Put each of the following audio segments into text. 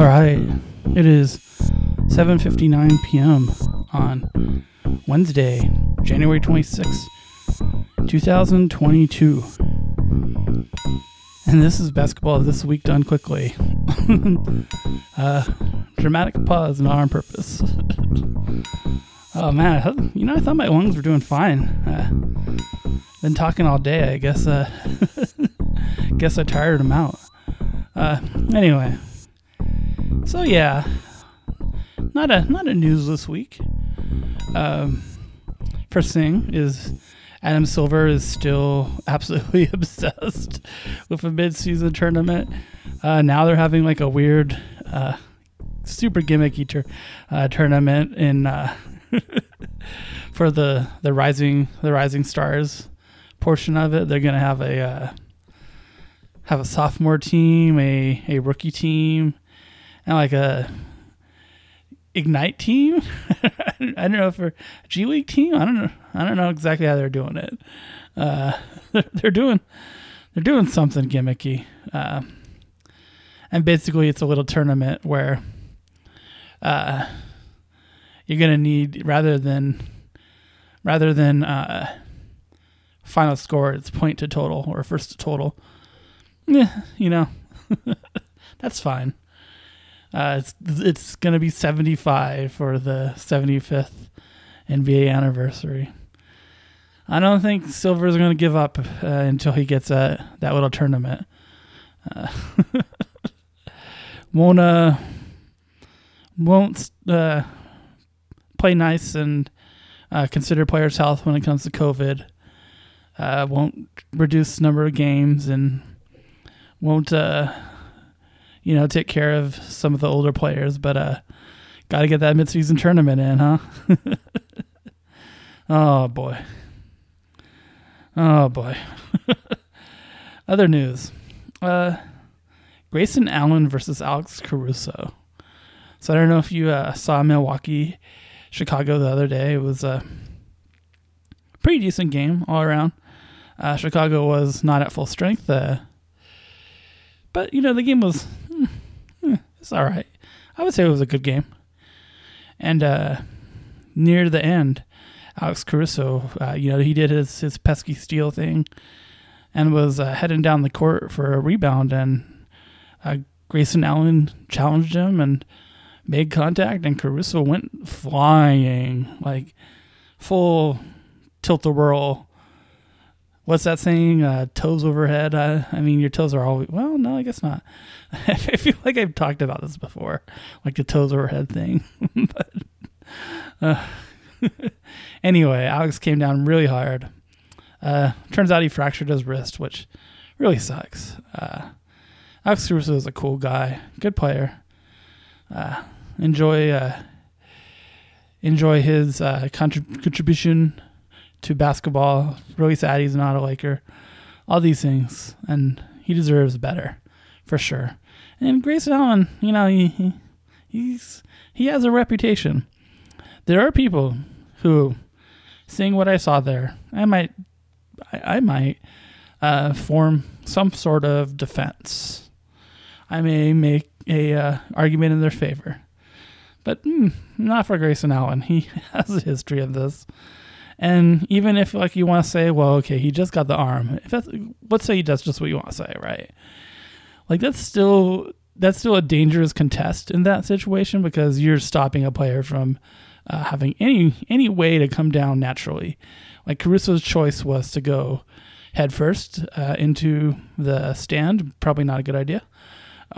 All right, it is 7:59 p.m. on Wednesday, January 26th, 2022. And this is basketball this week done quickly. uh, dramatic pause, not on purpose. oh man, I thought- you know, I thought my lungs were doing fine. Uh, been talking all day. I guess. Uh, guess I tired them out. Uh, anyway, so yeah, not a not a news this week. Um, first thing is Adam Silver is still absolutely obsessed with a mid-season tournament. Uh, now they're having like a weird, uh, super gimmicky tur- uh, tournament in uh, for the the rising the rising stars portion of it. They're gonna have a uh, have a sophomore team, a a rookie team, like a ignite team. I don't know for a G League team. I don't know. I don't know exactly how they're doing it. Uh, they're, they're doing they're doing something gimmicky. Uh, and basically, it's a little tournament where uh, you're gonna need rather than rather than uh, final score, it's point to total or first to total. Yeah, you know, that's fine. Uh, it's it's gonna be 75 for the 75th NBA anniversary. I don't think Silver's gonna give up uh, until he gets uh, that little tournament. Uh, won't uh, won't uh, play nice and uh, consider players' health when it comes to COVID. Uh, won't reduce number of games and won't uh, you know take care of some of the older players, but uh, got to get that midseason tournament in, huh? oh boy, oh boy. Other news: uh, Grayson Allen versus Alex Caruso. So I don't know if you uh, saw Milwaukee, Chicago the other day. It was a pretty decent game all around. Uh, Chicago was not at full strength. Uh, but you know the game was it's all right. I would say it was a good game. And uh, near the end, Alex Caruso, uh, you know, he did his his pesky steal thing, and was uh, heading down the court for a rebound, and uh, Grayson Allen challenged him and made contact, and Caruso went flying like full tilt a whirl what's that saying? Uh, toes overhead. Uh, I mean, your toes are always. Well, no, I guess not. I feel like I've talked about this before, like the toes overhead thing. but uh, anyway, Alex came down really hard. Uh, turns out he fractured his wrist, which really sucks. Uh, Alex Caruso is a cool guy, good player. Uh, enjoy uh, enjoy his contrib- contribution to basketball. Really sad he's not a Laker. All these things, and he deserves better, for sure. And Grayson Allen, you know, he, he he's he has a reputation. There are people who, seeing what I saw there, I might, I, I might uh, form some sort of defense. I may make a uh, argument in their favor, but mm, not for Grayson Allen. He has a history of this. And even if like you want to say, well, okay, he just got the arm. If that's let's say he does just what you want to say, right? Like that's still that's still a dangerous contest in that situation because you're stopping a player from uh, having any any way to come down naturally. Like Caruso's choice was to go head first uh, into the stand, probably not a good idea,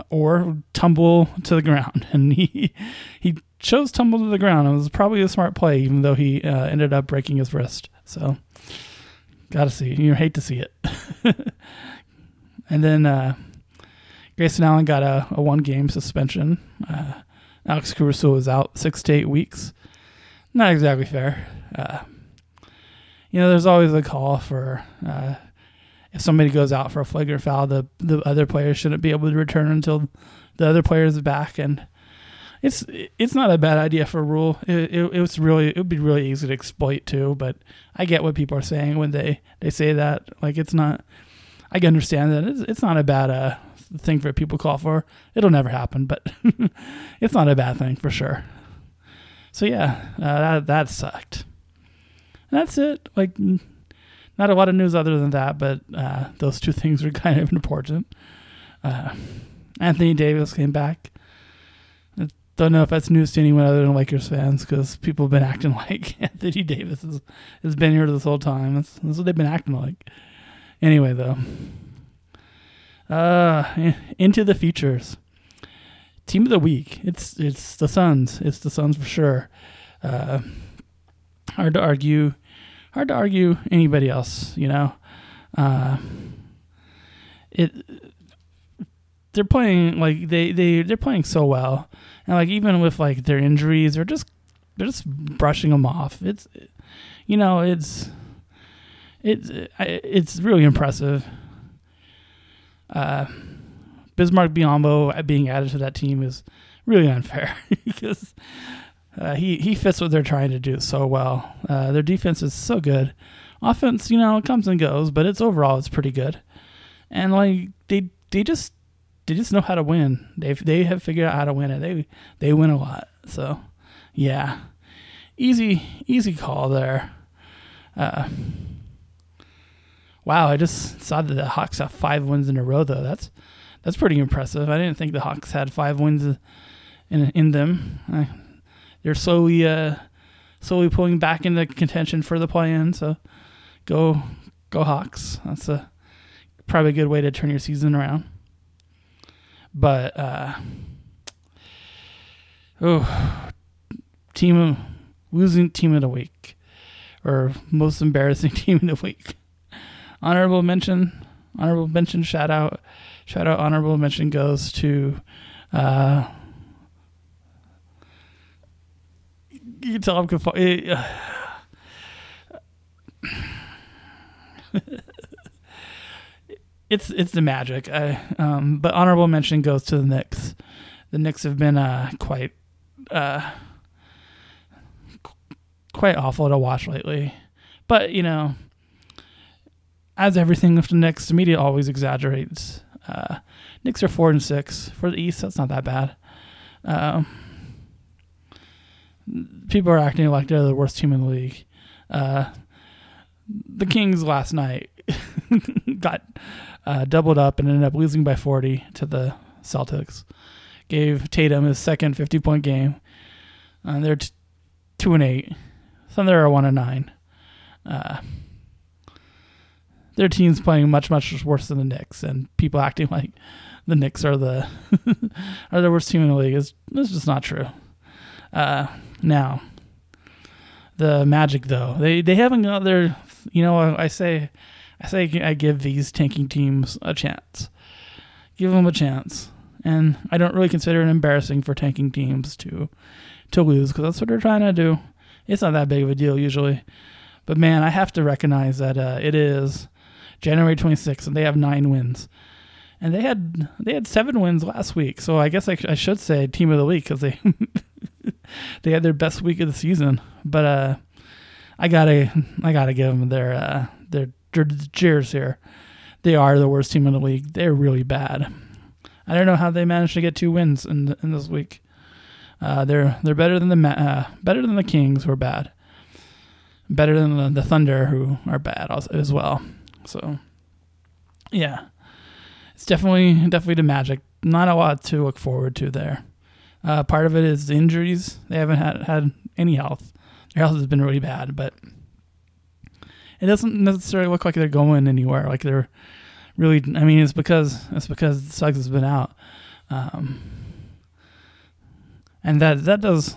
or tumble to the ground, and he he chose tumble to the ground. It was probably a smart play, even though he uh, ended up breaking his wrist. So, gotta see. You hate to see it. and then uh, Grayson Allen got a, a one game suspension. Uh, Alex Caruso was out six to eight weeks. Not exactly fair. Uh, you know, there's always a call for uh, if somebody goes out for a flagrant foul, the the other player shouldn't be able to return until the other player is back. And it's it's not a bad idea for a rule. It, it, it was really it would be really easy to exploit too. But I get what people are saying when they they say that. Like it's not. I can understand that it's, it's not a bad uh, thing for people call for. It'll never happen, but it's not a bad thing for sure. So yeah, uh, that that sucked. And that's it. Like, not a lot of news other than that, but uh, those two things are kind of important. Uh, Anthony Davis came back. I don't know if that's news to anyone other than Lakers fans because people have been acting like Anthony Davis has, been here this whole time. That's, that's what they've been acting like. Anyway, though, uh, into the futures. Team of the week. It's it's the Suns. It's the Suns for sure. Uh, hard to argue. Hard to argue anybody else. You know, uh, it. They're playing like they they they're playing so well, and like even with like their injuries, they're just they're just brushing them off. It's, you know, it's it's it's really impressive. Uh, Bismack Biyombo being added to that team is really unfair because uh, he he fits what they're trying to do so well. Uh, their defense is so good. Offense, you know, it comes and goes, but it's overall it's pretty good. And like they they just they just know how to win. They they have figured out how to win it. They they win a lot. So yeah, easy easy call there. Uh, wow, I just saw that the Hawks have five wins in a row though. That's that's pretty impressive. I didn't think the Hawks had five wins in in them. I, they're slowly uh, slowly pulling back into contention for the play-in. So go go Hawks. That's a probably a good way to turn your season around. But uh, oh, team losing team of the week or most embarrassing team of the week. Honorable mention, honorable mention, shout out Shout out, honorable mention goes to. Uh, you can tell I'm confused. it's it's the Magic. I, um, but honorable mention goes to the Knicks. The Knicks have been uh, quite uh, quite awful to watch lately. But you know, as everything with the Knicks, the media always exaggerates uh, Knicks are four and six for the East. That's not that bad. Um, people are acting like they're the worst team in the league. Uh, the Kings last night got uh, doubled up and ended up losing by 40 to the Celtics. Gave Tatum his second 50 point game. Uh, they're t- two and eight. Thunder are one and nine. Uh, their team's playing much much worse than the Knicks, and people acting like the Knicks are the are the worst team in the league is is just not true. Uh, now, the Magic though they they haven't got their you know I, I say I say I give these tanking teams a chance, give them a chance, and I don't really consider it embarrassing for tanking teams to to lose because that's what they're trying to do. It's not that big of a deal usually, but man, I have to recognize that uh, it is January 26th, and they have nine wins. And they had they had seven wins last week, so I guess I, I should say team of the week because they they had their best week of the season. But uh, I gotta I gotta give them their uh, their, cheers here. They are the worst team in the league. They're really bad. I don't know how they managed to get two wins in in this week. Uh, they're they're better than the uh, better than the Kings, who are bad. Better than the, the Thunder, who are bad as well. So, yeah, it's definitely definitely the Magic. Not a lot to look forward to there. Uh, part of it is injuries. They haven't had had any health. Their health has been really bad, but it doesn't necessarily look like they're going anywhere. Like they're really. I mean, it's because it's because Suggs has been out, um, and that that does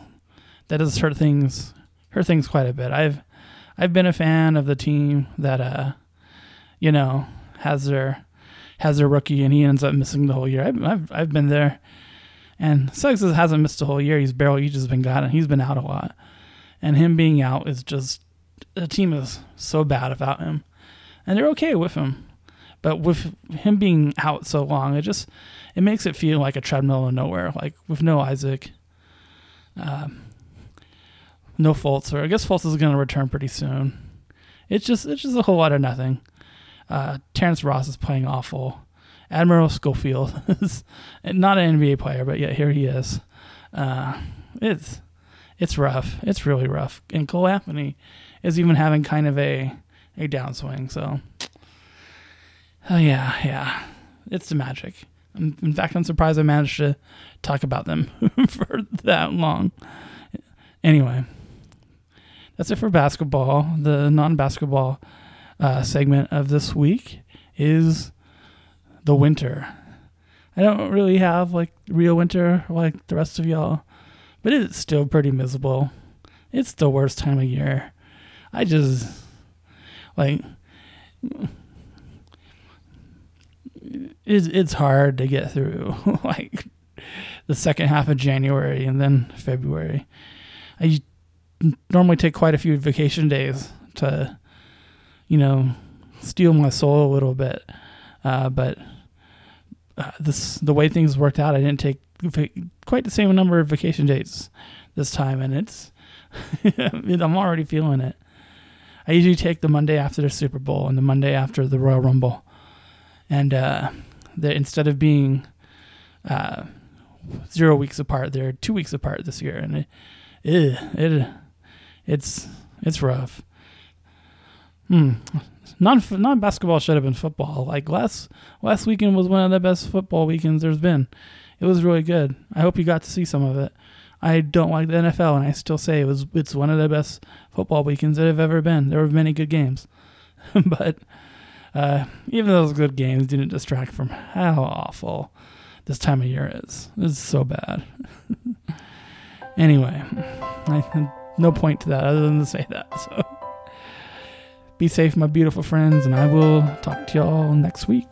that does hurt things hurt things quite a bit. I've I've been a fan of the team that uh you know, has their has their rookie and he ends up missing the whole year. I've I've, I've been there, and Suggs hasn't missed a whole year. He's barely he's just been got He's been out a lot, and him being out is just the team is so bad without him, and they're okay with him. But with him being out so long, it just it makes it feel like a treadmill of nowhere. Like with no Isaac, um, no Fultz, or I guess Fultz is going to return pretty soon. It's just it's just a whole lot of nothing. Uh, Terrence Ross is playing awful. Admiral Schofield is not an NBA player, but yet here he is. Uh, it's it's rough. It's really rough. And Cole Anthony is even having kind of a a downswing. So, oh yeah, yeah, it's the magic. In fact, I'm surprised I managed to talk about them for that long. Anyway, that's it for basketball. The non-basketball uh, segment of this week is the winter. I don't really have like real winter like the rest of y'all, but it's still pretty miserable. It's the worst time of year. I just like it's it's hard to get through like the second half of January and then February. I normally take quite a few vacation days to, you know, steel my soul a little bit, uh, but uh, this the way things worked out. I didn't take quite the same number of vacation days this time, and it's I'm already feeling it. I usually take the Monday after the Super Bowl and the Monday after the Royal Rumble, and uh, instead of being uh, zero weeks apart, they're two weeks apart this year, and it, it, it it's it's rough. Hmm. Non non basketball should have been football. Like last last weekend was one of the best football weekends there's been. It was really good. I hope you got to see some of it. I don't like the NFL, and I still say it was it's one of the best football weekends that have ever been. There were many good games, but uh, even those good games didn't distract from how awful this time of year is. It's so bad. anyway, I, no point to that other than to say that. So be safe, my beautiful friends, and I will talk to y'all next week.